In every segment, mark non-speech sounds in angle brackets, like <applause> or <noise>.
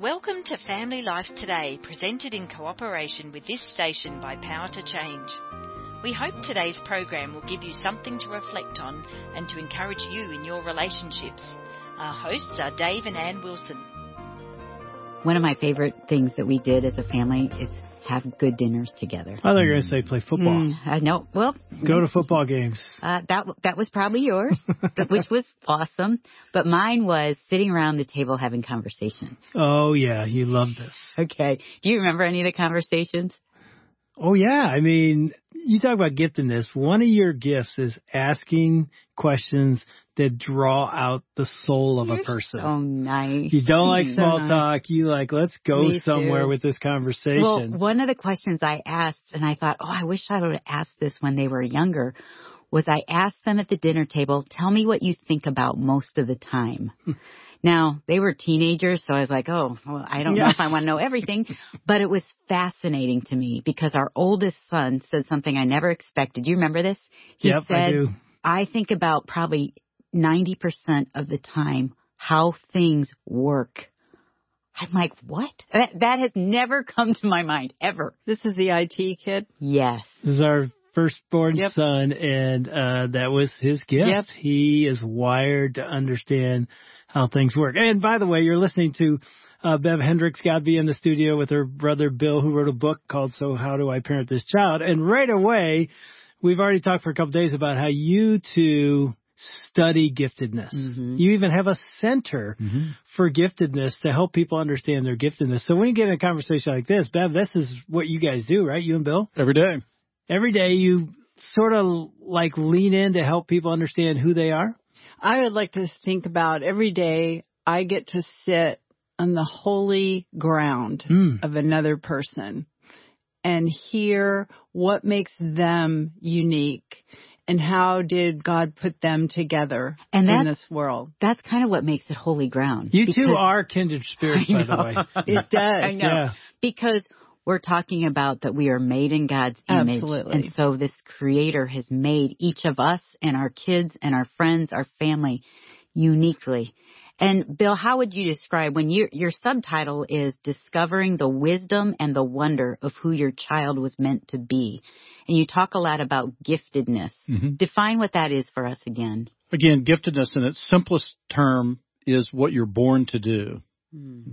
Welcome to Family Life Today, presented in cooperation with this station by Power to Change. We hope today's program will give you something to reflect on and to encourage you in your relationships. Our hosts are Dave and Ann Wilson. One of my favorite things that we did as a family is have good dinners together. I thought you were going to say play football. Mm, uh, no, well, Go to football games. uh, that that was probably yours, <laughs> which was awesome. But mine was sitting around the table having conversation. Oh yeah, you love this. Okay, do you remember any of the conversations? Oh yeah, I mean, you talk about giftedness. One of your gifts is asking questions that draw out the soul of a You're person. So nice. You don't like So small nice. talk. You like, let's go Me somewhere too. with this conversation. Well, one of the questions I asked, and I thought, oh, I wish I would have asked this when they were younger, was I asked them at the dinner table, tell me what you think about most of the time. <laughs> now, they were teenagers, so I was like, oh, well, I don't know if I want to know everything, <laughs> but it was fascinating to me because our oldest son said something I never expected. Do you remember this? He yep, said, I do. I think about probably 90% of the time how things work. I'm like, what? That, that has never <laughs> come to my mind, ever. This is the IT kid. Yes. This is our firstborn Yep. son, and uh, that was his gift. Yep. He is wired to understand how things work. And by the way, you're listening to uh, Bev Hendricks Godby in the studio with her brother Bill, who wrote a book called "So How Do I Parent This Child?" And right away, we've already talked for a couple days about how you two study giftedness. Mhm. You even have a center for giftedness to help people understand their giftedness. So when you get in a conversation like this, Bev, this is what you guys do, right? You and Bill? Every day. every day you sort of like lean in to help people understand who they are? I would like to think about every day I get to sit on the holy ground Mm. of another person and hear what makes them unique and how did God put them together And in this world. That's kind of what makes it holy ground. You two are kindred spirits, <laughs> by the way. It does. I know. Yeah. Because we're talking about that we are made in God's image. Absolutely. And so this creator has made each of us and our kids and our friends, our family uniquely. And Bill, how would you describe when your your subtitle is discovering the wisdom and the wonder of who your child was meant to be? And you talk a lot about giftedness. Mhm. Define what that is for us again. Again, giftedness in its simplest term is what you're born to do.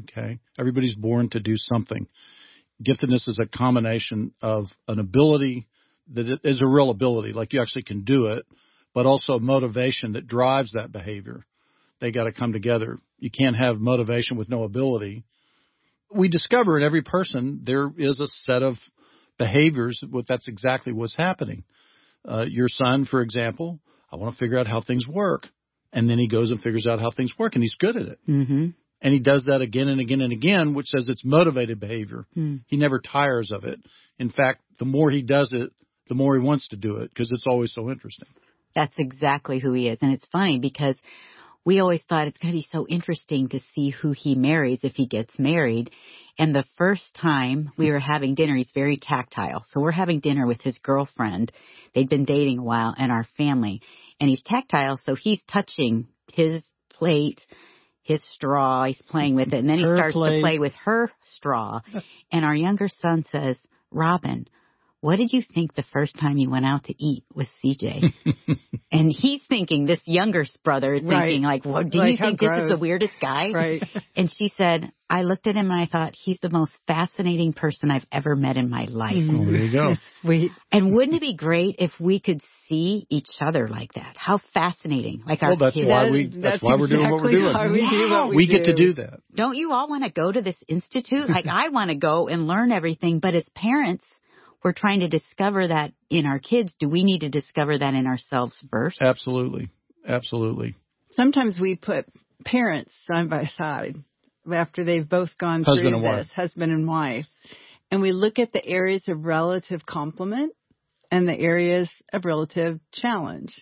Okay. Everybody's born to do something. Giftedness is a combination of an ability that is a real ability, like you actually can do it, but also motivation that drives that behavior. They got to come together. You can't have motivation with no ability. We discover in every person there is a set of behaviors. What that's exactly what's happening. Uh, your son, for example, I want to figure out how things work, and then he goes and figures out how things work, and he's good at it. Mm-hmm. And he does that again and again and again, which says it's motivated behavior. Hmm. He never tires of it. In fact, the more he does it, the more he wants to do it because it's always so interesting. That's exactly who he is. And it's funny because we always thought it's going to be so interesting to see who he marries if he gets married. And the first time we were having dinner, he's very tactile. So we're having dinner with his girlfriend. They'd been dating a while and our family. And he's tactile, so he's touching his plate, his straw, he's playing with it. And then he Her starts to play with her straw. <laughs> And our younger son says, Robin, what did you think the first time you went out to eat with CJ? <laughs> and he's thinking, this younger brother is Right. thinking, like, well, do Like, you how think this is the weirdest guy? Right. <laughs> And she said, I looked at him and I thought, he's the most fascinating person I've ever met in my life. Oh, there you go. <laughs> Sweet. And wouldn't it be great if we could see each other like that? How fascinating. Like our that's kids. why we. That's, that's why we're doing what we're doing. why we do what we we get to do. do that. Don't you all want to go to this institute? Like I want to go and learn everything, but as parents, we're trying to discover that in our kids. Do we need to discover that in ourselves first? Absolutely, absolutely. Sometimes we put parents side by side after they've both gone Husband through and wife. this, husband and wife, and we look at the areas of relative complement and the areas of relative challenge.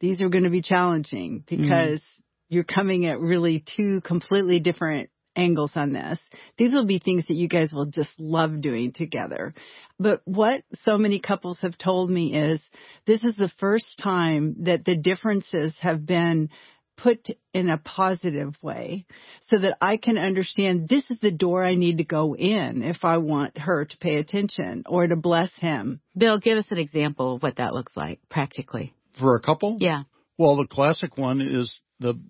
These are going to be challenging mm. because you're coming at really two completely different angles on this. These will be things that you guys will just love doing together. But what so many couples have told me is this is the first time that the differences have been put in a positive way so that I can understand this is the door I need to go in if I want her to pay attention or to bless him. Bill, give us an example of what that looks like practically. For a couple? Yeah. Well, the classic one is the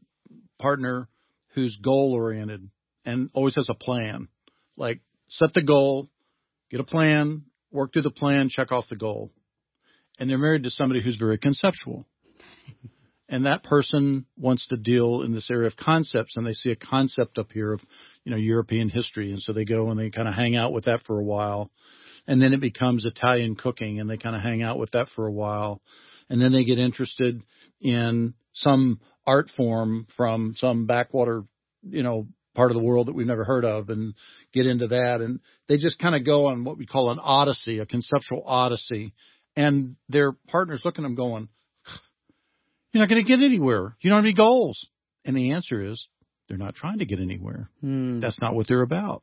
partner who's goal oriented and always has a plan. Like set the goal, get a plan, work through the plan, check off the goal. And they're married to somebody who's very conceptual. <laughs> And that person wants to deal in this area of concepts and they see a concept up here of, you know, European history. And so they go and they kind of hang out with that for a while. And then it becomes Italian cooking and they kind of hang out with that for a while. And then they get interested in some art form from some backwater, you know, part of the world that we've never heard of and get into that. And they just kind of go on what we call an odyssey, a conceptual odyssey. And their partners looking at them going, you're not going to get anywhere. You don't have any goals. And the answer is they're not trying to get anywhere. Hmm. That's not what they're about.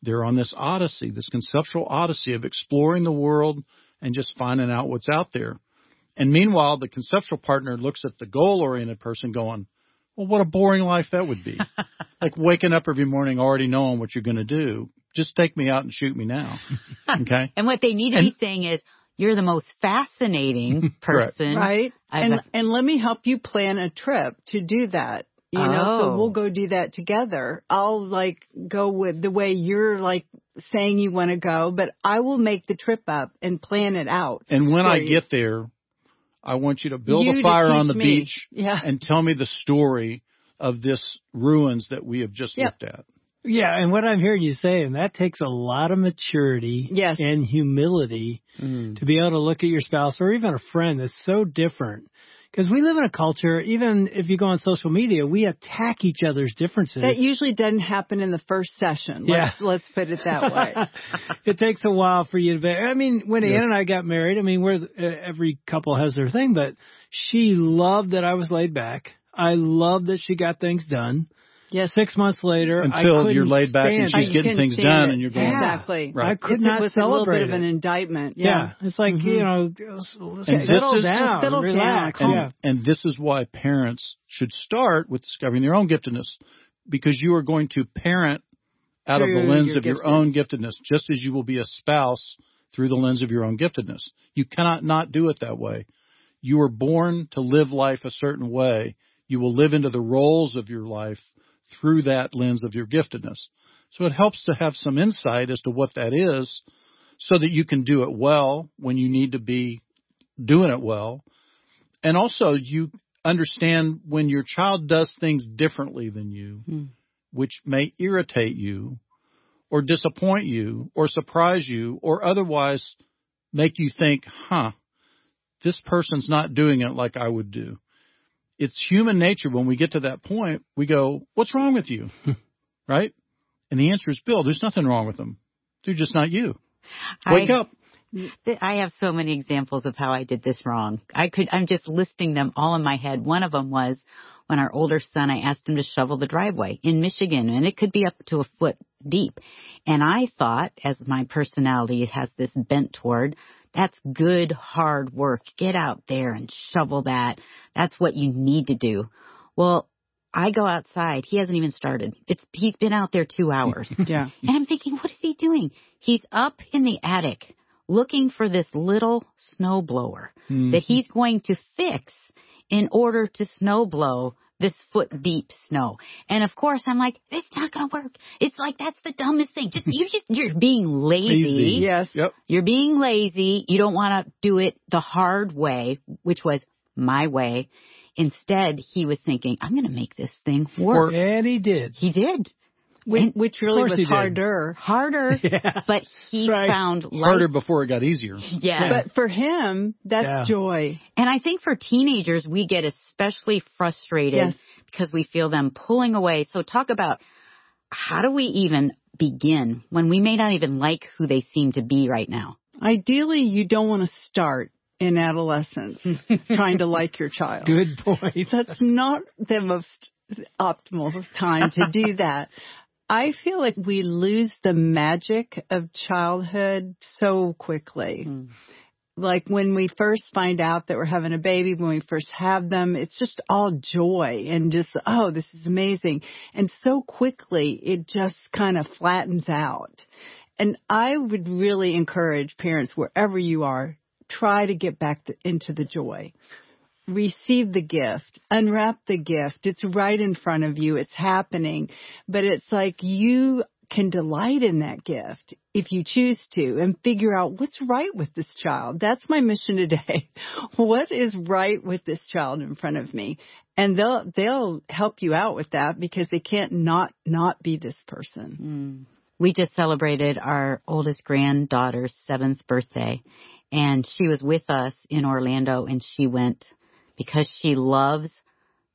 They're on this odyssey, this conceptual odyssey of exploring the world and just finding out what's out there. And meanwhile, the conceptual partner looks at the goal oriented person going, well, what a boring life that would be. <laughs> like waking up every morning already knowing what you're going to do. Just take me out and shoot me now. <laughs> Okay. And what they need to And- be saying is, you're the most fascinating <laughs> person. Right? I've- And and let me help you plan a trip to do that. You know, Oh. so we'll oh. go do that together. I'll like go with the way you're like saying you want to go, but I will make the trip up and plan it out. And when I you. get there, I want you to build You a fire on the me. beach Yeah. and tell me the story of this ruins that we have just Yep. looked at. Yeah, and what I'm hearing you say, and that takes a lot of maturity Yes. and humility Mm. to be able to look at your spouse or even a friend that's so different. Because we live in a culture, even if you go on social media, we attack each other's differences. That usually doesn't happen in the first session. Yeah. Let's, let's put it that way. <laughs> it takes a while for you to. Be, I mean, when Yes. Ann and I got married, I mean, we're uh, every couple has their thing, but she loved that I was laid back. I love that she got things done. Yes. Six months later, Until couldn't you're laid back and she's it. Getting things done it. and you're going, yeah. exactly. Right. I could it not was a little celebrate bit of an indictment. Yeah. Yeah. it's like Mhm. you know, let's, let's And this settle is- down, Settle down, relax. calm- yeah. And this is why parents should start with discovering their own giftedness because you are going to parent out of the lens your of your giftedness. own giftedness, just as you will be a spouse through the lens of your own giftedness. You cannot not do it that way. You are born to live life a certain way. You will live into the roles of your life through that lens of your giftedness. So it helps to have some insight as to what that is so that you can do it well when you need to be doing it well. And also you understand when your child does things differently than you, Hmm. which may irritate you or disappoint you or surprise you or otherwise make you think, huh, this person's not doing it like I would do. It's human nature when we get to that point, we go, what's wrong with you? <laughs> right? And the answer is, Bill, there's nothing wrong with them. They're just not you. Wake I, up. I have so many examples of how I did this wrong. I could, I'm just listing them all in my head. One of them was when our older son, I asked him to shovel the driveway in Michigan and it could be up to a foot deep. And I thought, as my personality has this bent toward, that's good hard work. Get out there and shovel that. That's what you need to do. Well, I go outside. He hasn't even started. It's, he's been out there two hours. <laughs> Yeah. And I'm thinking, what is he doing? He's up in the attic looking for this little snow blower Hmm. that he's going to fix in order to snow blow this foot deep snow. And of course I'm like, it's not gonna work. It's like that's the dumbest thing. Just you just you're being lazy. Lazy. Yes. Yep. You're being lazy. You don't want to do it the hard way, which was my way. Instead, he was thinking, I'm going to make this thing work. And he did. He did. Which, which really was he did. harder. Harder, <laughs> Yeah. but he Right. found life. Harder before it got easier. Yeah. But for him, that's Yeah. joy. And I think for teenagers, we get especially frustrated Yes. because we feel them pulling away. So talk about how do we even begin when we may not even like who they seem to be right now? Ideally, you don't want to start in adolescence <laughs> trying to like your child. Good point. That's not the most optimal time to do that. <laughs> I feel like we lose the magic of childhood so quickly. Mm. like when we first find out that we're having a baby, when we first have them, it's just all joy and just, oh, this is amazing. And so quickly it just kind of flattens out. And I would really encourage parents wherever you are, try to get back to, into the joy. Receive the gift, unwrap the gift. It's right in front of you. It's happening. But it's like you can delight in that gift if you choose to and figure out what's right with this child. That's my mission today. <laughs> what is right with this child in front of me? And they'll, they'll help you out with that because they can't not, not be this person. Mm. We just celebrated our oldest granddaughter's seventh birthday and she was with us in Orlando and she went because she loves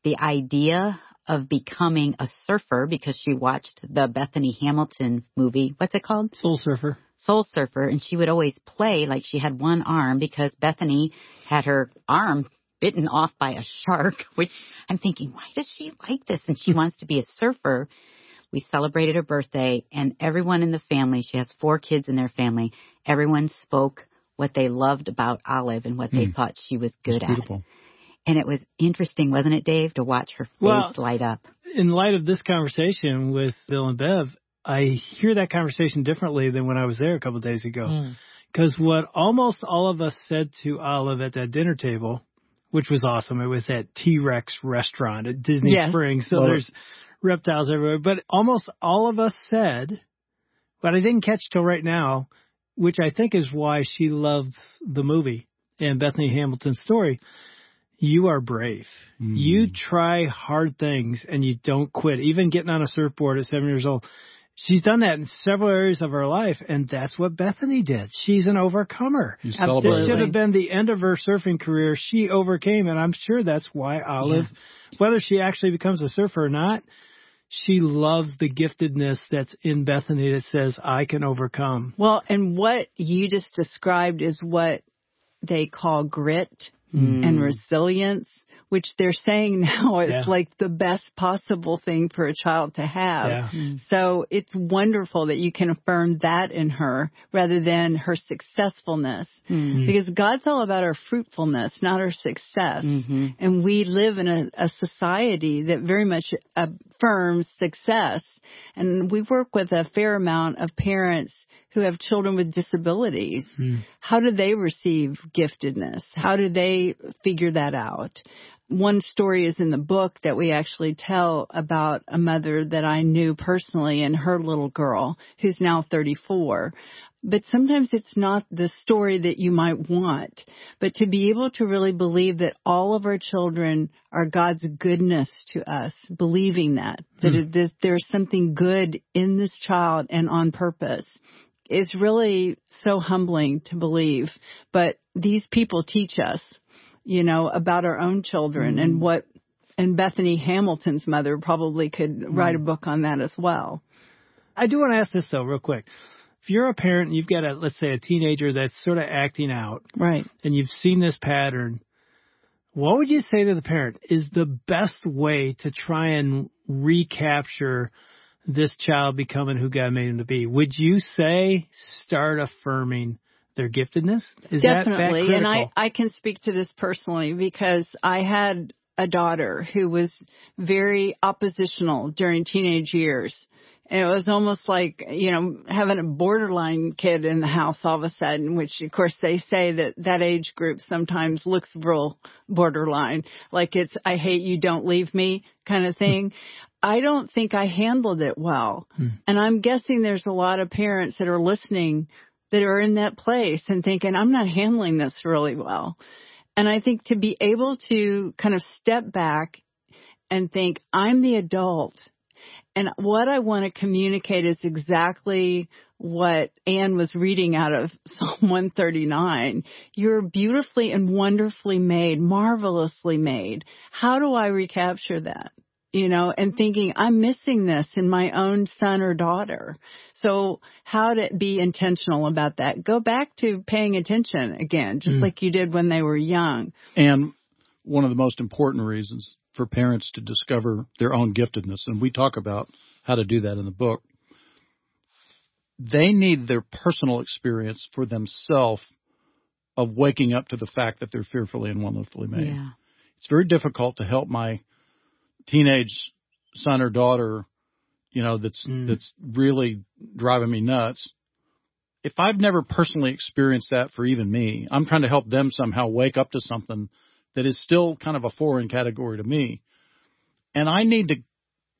the idea of becoming a surfer because she watched the Bethany Hamilton movie. What's it called? Soul Surfer. Soul Surfer. And she would always play like she had one arm because Bethany had her arm bitten off by a shark, <laughs> which I'm thinking, why does she like this? And she wants to be a surfer. We celebrated her birthday and everyone in the family, she has four kids in their family, everyone spoke what they loved about Olive and what mm. they hmm. thought she was good at. And it was interesting, wasn't it, Dave, to watch her face well, light up? In light of this conversation with Bill and Bev, I hear that conversation differently than when I was there a couple of days ago. Because mm. what almost all of us said to Olive at that dinner table, which was awesome, it was at T Rex restaurant at Disney yes. Springs. So there's reptiles everywhere. But almost all of us said, but I didn't catch till right now, which I think is why she loves the movie and Bethany Hamilton's story you are brave. Mm. You try hard things and you don't quit. Even getting on a surfboard at seven years old. She's done that in several areas of her life, and that's what Bethany did. She's an overcomer. You This should have been the end of her surfing career. She overcame, and I'm sure that's why Olive, yeah. whether she actually becomes a surfer or not, she loves the giftedness that's in Bethany that says, I can overcome. Well, and what you just described is what they call grit mm. and resilience, which they're saying <laughs> now is yeah. like the best possible thing for a child to have. Yeah. Mm. So it's wonderful that you can affirm that in her rather than her successfulness. Mm. Because God's all about our fruitfulness, not our success. Mm-hmm. And we live in a, a society that very much affirms success. And we work with a fair amount of parents who have children with disabilities. Mm. How do they receive giftedness? How do they figure that out? One story is in the book that we actually tell about a mother that I knew personally and her little girl who's now 34 but sometimes it's not the story that you might want. But to be able to really believe that all of our children are God's goodness to us, believing that, that, mm. it, that there's something good in this child and on purpose, is really so humbling to believe. But these people teach us, you know, about our own children mm-hmm. and what, and Bethany Hamilton's mother probably could mm-hmm. write a book on that as well. I do want to ask this though, real quick. If you're a parent and you've got a, let's say a teenager that's sort of acting out. Right. And you've seen this pattern, what would you say to the parent is the best way to try and recapture this child becoming who God made him to be. Would you say start affirming their giftedness? Is Definitely. That, that and I, I can speak to this personally because I had a daughter who was very oppositional during teenage years. And it was almost like, you know, having a borderline kid in the house all of a sudden, which of course they say that that age group sometimes looks real borderline. Like it's, I hate you, don't leave me kind of thing. I don't think I handled it well. Hmm. And I'm guessing there's a lot of parents that are listening that are in that place and thinking, I'm not handling this really well. And I think to be able to kind of step back and think, I'm the adult. And what I want to communicate is exactly what Ann was reading out of <laughs> Psalm 139. You're beautifully and wonderfully made, marvelously made. How do I recapture that? you know, and thinking, I'm missing this in my own son or daughter. So how to be intentional about that? Go back to paying attention again, just mm. like you did when they were young. And one of the most important reasons for parents to discover their own giftedness, and we talk about how to do that in the book, they need their personal experience for themselves of waking up to the fact that they're fearfully and wonderfully made. Yeah. It's very difficult to help my teenage son or daughter, you know, that's Mm. that's really driving me nuts. If I've never personally experienced that for even me, I'm trying to help them somehow wake up to something that is still kind of a foreign category to me. And I need to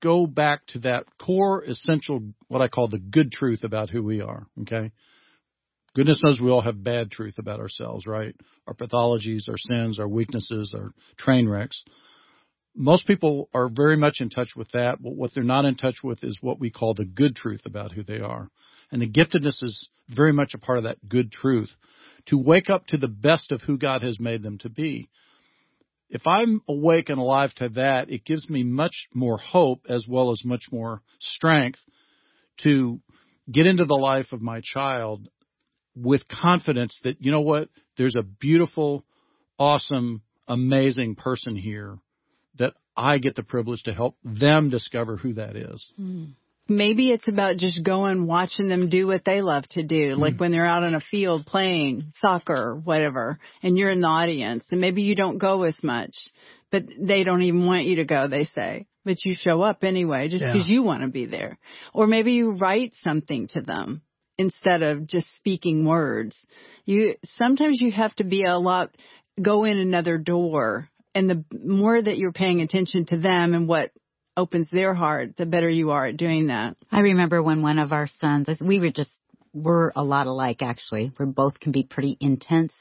go back to that core essential, what I call the good truth about who we are. Okay. Goodness knows we all have bad truth about ourselves, right? Our pathologies, our sins, our weaknesses, our train wrecks. Most people are very much in touch with that, but what they're not in touch with is what we call the good truth about who they are. And the giftedness is very much a part of that good truth to wake up to the best of who God has made them to be. If I'm awake and alive to that, it gives me much more hope as well as much more strength to get into the life of my child with confidence that, you know what, there's a beautiful, awesome, amazing person here that I get the privilege to help them discover who that is. Hmm. Maybe it's about just going, watching them do what they love to do, hmm. like when they're out on a field playing soccer or whatever, and you're in the audience, and maybe you don't go as much, but they don't even want you to go, they say. But you show up anyway, just Yeah. because you want to be there. Or maybe you write something to them instead of just speaking words. You, sometimes you have to be a lot, go in another door. And the more that you're paying attention to them and what opens their heart, the better you are at doing that. I remember when one of our sons, we were just, we're a lot alike actually. We both can be pretty intense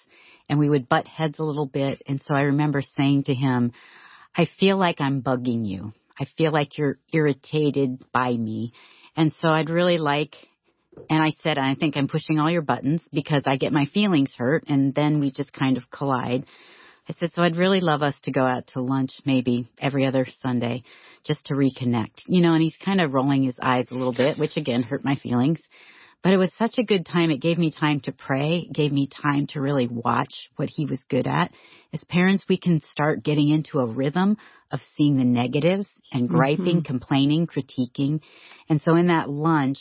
and we would butt heads a little bit. And so I remember saying to him, I feel like I'm bugging you. I feel like you're irritated by me. And so I'd really like, and I said, I think I'm pushing all your buttons because I get my feelings hurt and then we just kind of collide. I said, so I'd really love us to go out to lunch maybe every other Sunday just to reconnect. You know, and he's kind of rolling his eyes a little bit, which again hurt my feelings. But it was such a good time. It gave me time to pray, it gave me time to really watch what he was good at. As parents, we can start getting into a rhythm of seeing the negatives and mm-hmm. griping, complaining, critiquing. And so in that lunch,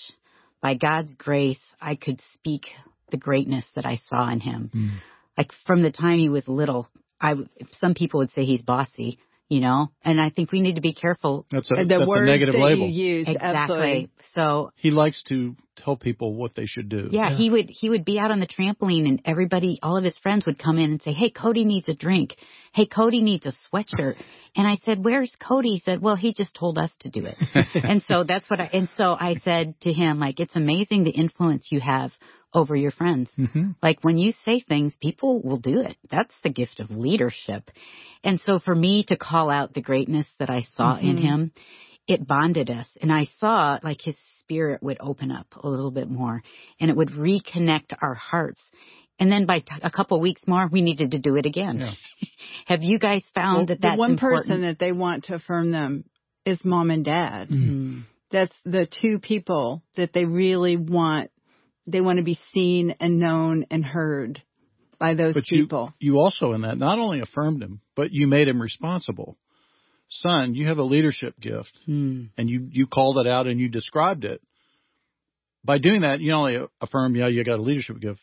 by God's grace, I could speak the greatness that I saw in him. Mm. Like from the time he was little, I, some people would say he's bossy, you know, and I think we need to be careful. That's a, the that's a words negative that label. you use, Exactly. absolutely. So He likes to tell people what they should do. Yeah, Yeah. he would he would be out on the trampoline and everybody all of his friends would come in and say, "Hey, Cody needs a drink. Hey, Cody needs a sweatshirt." And I said, "Where's Cody?" He said, "Well, he just told us to do it." <laughs> and so that's what I and so I said to him like, "It's amazing the influence you have over your friends. Mhm. Like when you say things, people will do it. That's the gift of leadership." And so for me to call out the greatness that I saw in him, it bonded us and I saw like his spirit would open up a little bit more and it would reconnect our hearts. And then by t- a couple weeks more, we needed to do it again. Yeah. <laughs> Have you guys found Well, that the that's one important? person that they want to affirm them is mom and dad. Mm-hmm. Mm. That's the two people that they really want. They want to be seen and known and heard by those But you, people. you also in that not only affirmed him, but you made him responsible. Son, you have a leadership gift Mm. and you, you called it out and you described it. By doing that, you not only affirm, yeah, you got a leadership gift.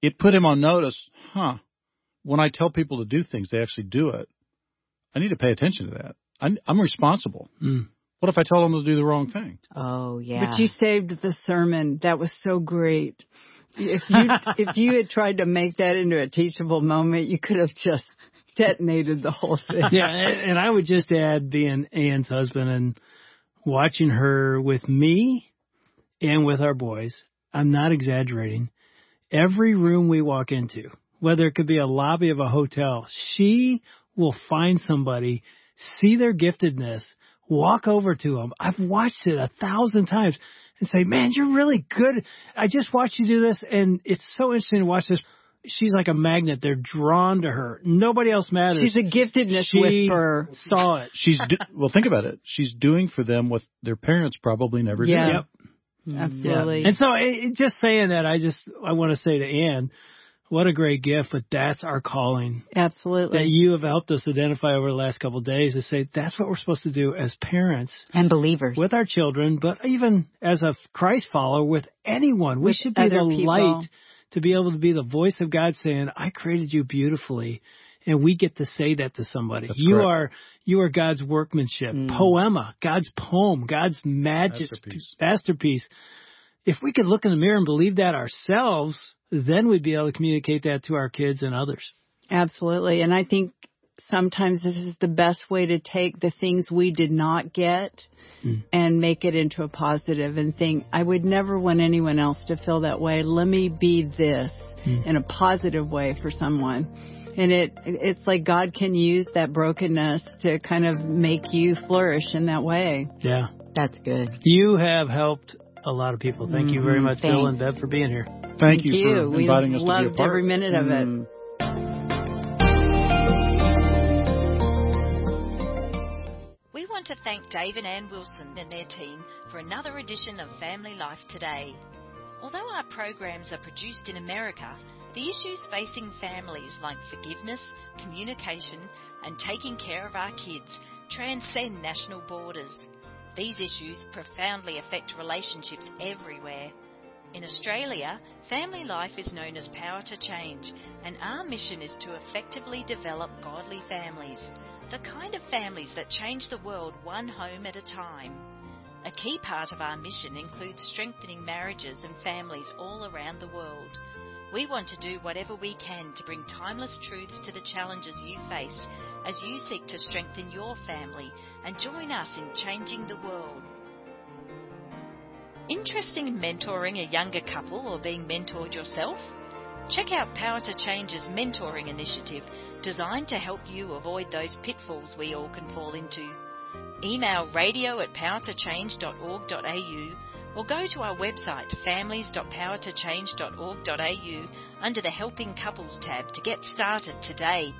It put him on notice, huh? When I tell people to do things, they actually do it. I need to pay attention to that. I'm, I'm responsible. Mm. What if I tell them to do the wrong thing? Oh yeah. But you saved the sermon. That was so great. If you <laughs> if you had tried to make that into a teachable moment, you could have just detonated the whole thing. yeah, and, and I would just add being Ann's husband and watching her with me and with our boys. I'm not exaggerating. Every room we walk into, whether it could be a lobby of a hotel, she will find somebody, see their giftedness, walk over to them. I've watched it a thousand times and say, man, you're really good. I just watched you do this and it's so interesting to watch this. She's like a magnet. They're drawn to her. Nobody else matters. She's a giftedness she whisperer. saw it. She's do, well. Think about it. She's doing for them what their parents probably never Yeah. did. Yep. Absolutely. And so, it, it- just saying that, I just I want to say to Ann, what a great gift, but that's our calling Absolutely. that you have helped us identify over the last couple of days to say that's what we're supposed to do as parents and believers. with our children, but even as a Christ follower with anyone. We should be other the people. light to be able to be the voice of God saying, I created you beautifully. And we get to say that to somebody. That's you correct. are you are God's workmanship, Mm. poema, God's poem, God's magic Masterpiece. masterpiece. If we could look in the mirror and believe that ourselves, then we'd be able to communicate that to our kids and others. Absolutely. And I think sometimes this is the best way to take the things we did not get Mm. and make it into a positive and think, I would never want anyone else to feel that way. Let me be this Mm. in a positive way for someone. And it it's like God can use that brokenness to kind of make you flourish in that way. Yeah. That's good. You have helped a lot of people. Thank you very Mhm. much, Bill and Bev, for being here. Thank, you, for we inviting us to be a part. loved every minute of it. Mm. We want to thank Dave and Ann Wilson and their team for another edition of Family Life Today. Although our programs are produced in America, the issues facing families like forgiveness, communication, and taking care of our kids transcend national borders. These issues profoundly affect relationships everywhere. In Australia, family life is known as Power to Change, and our mission is to effectively develop godly families, the kind of families that change the world one home at a time. A key part of our mission includes strengthening marriages and families all around the world. We want to do whatever we can to bring timeless truths to the challenges you face as you seek to strengthen your family and join us in changing the world. Interested in mentoring a younger couple or being mentored yourself? Check out Power to Change's mentoring initiative designed to help you avoid those pitfalls we all can fall into. Email radio at powertochange.org.au or go to our website families.powertochange.org.au under the Helping Couples tab to get started today.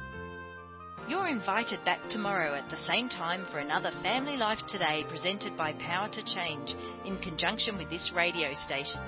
You're invited back tomorrow at the same time for another Family Life Today presented by Power to Change in conjunction with this radio station.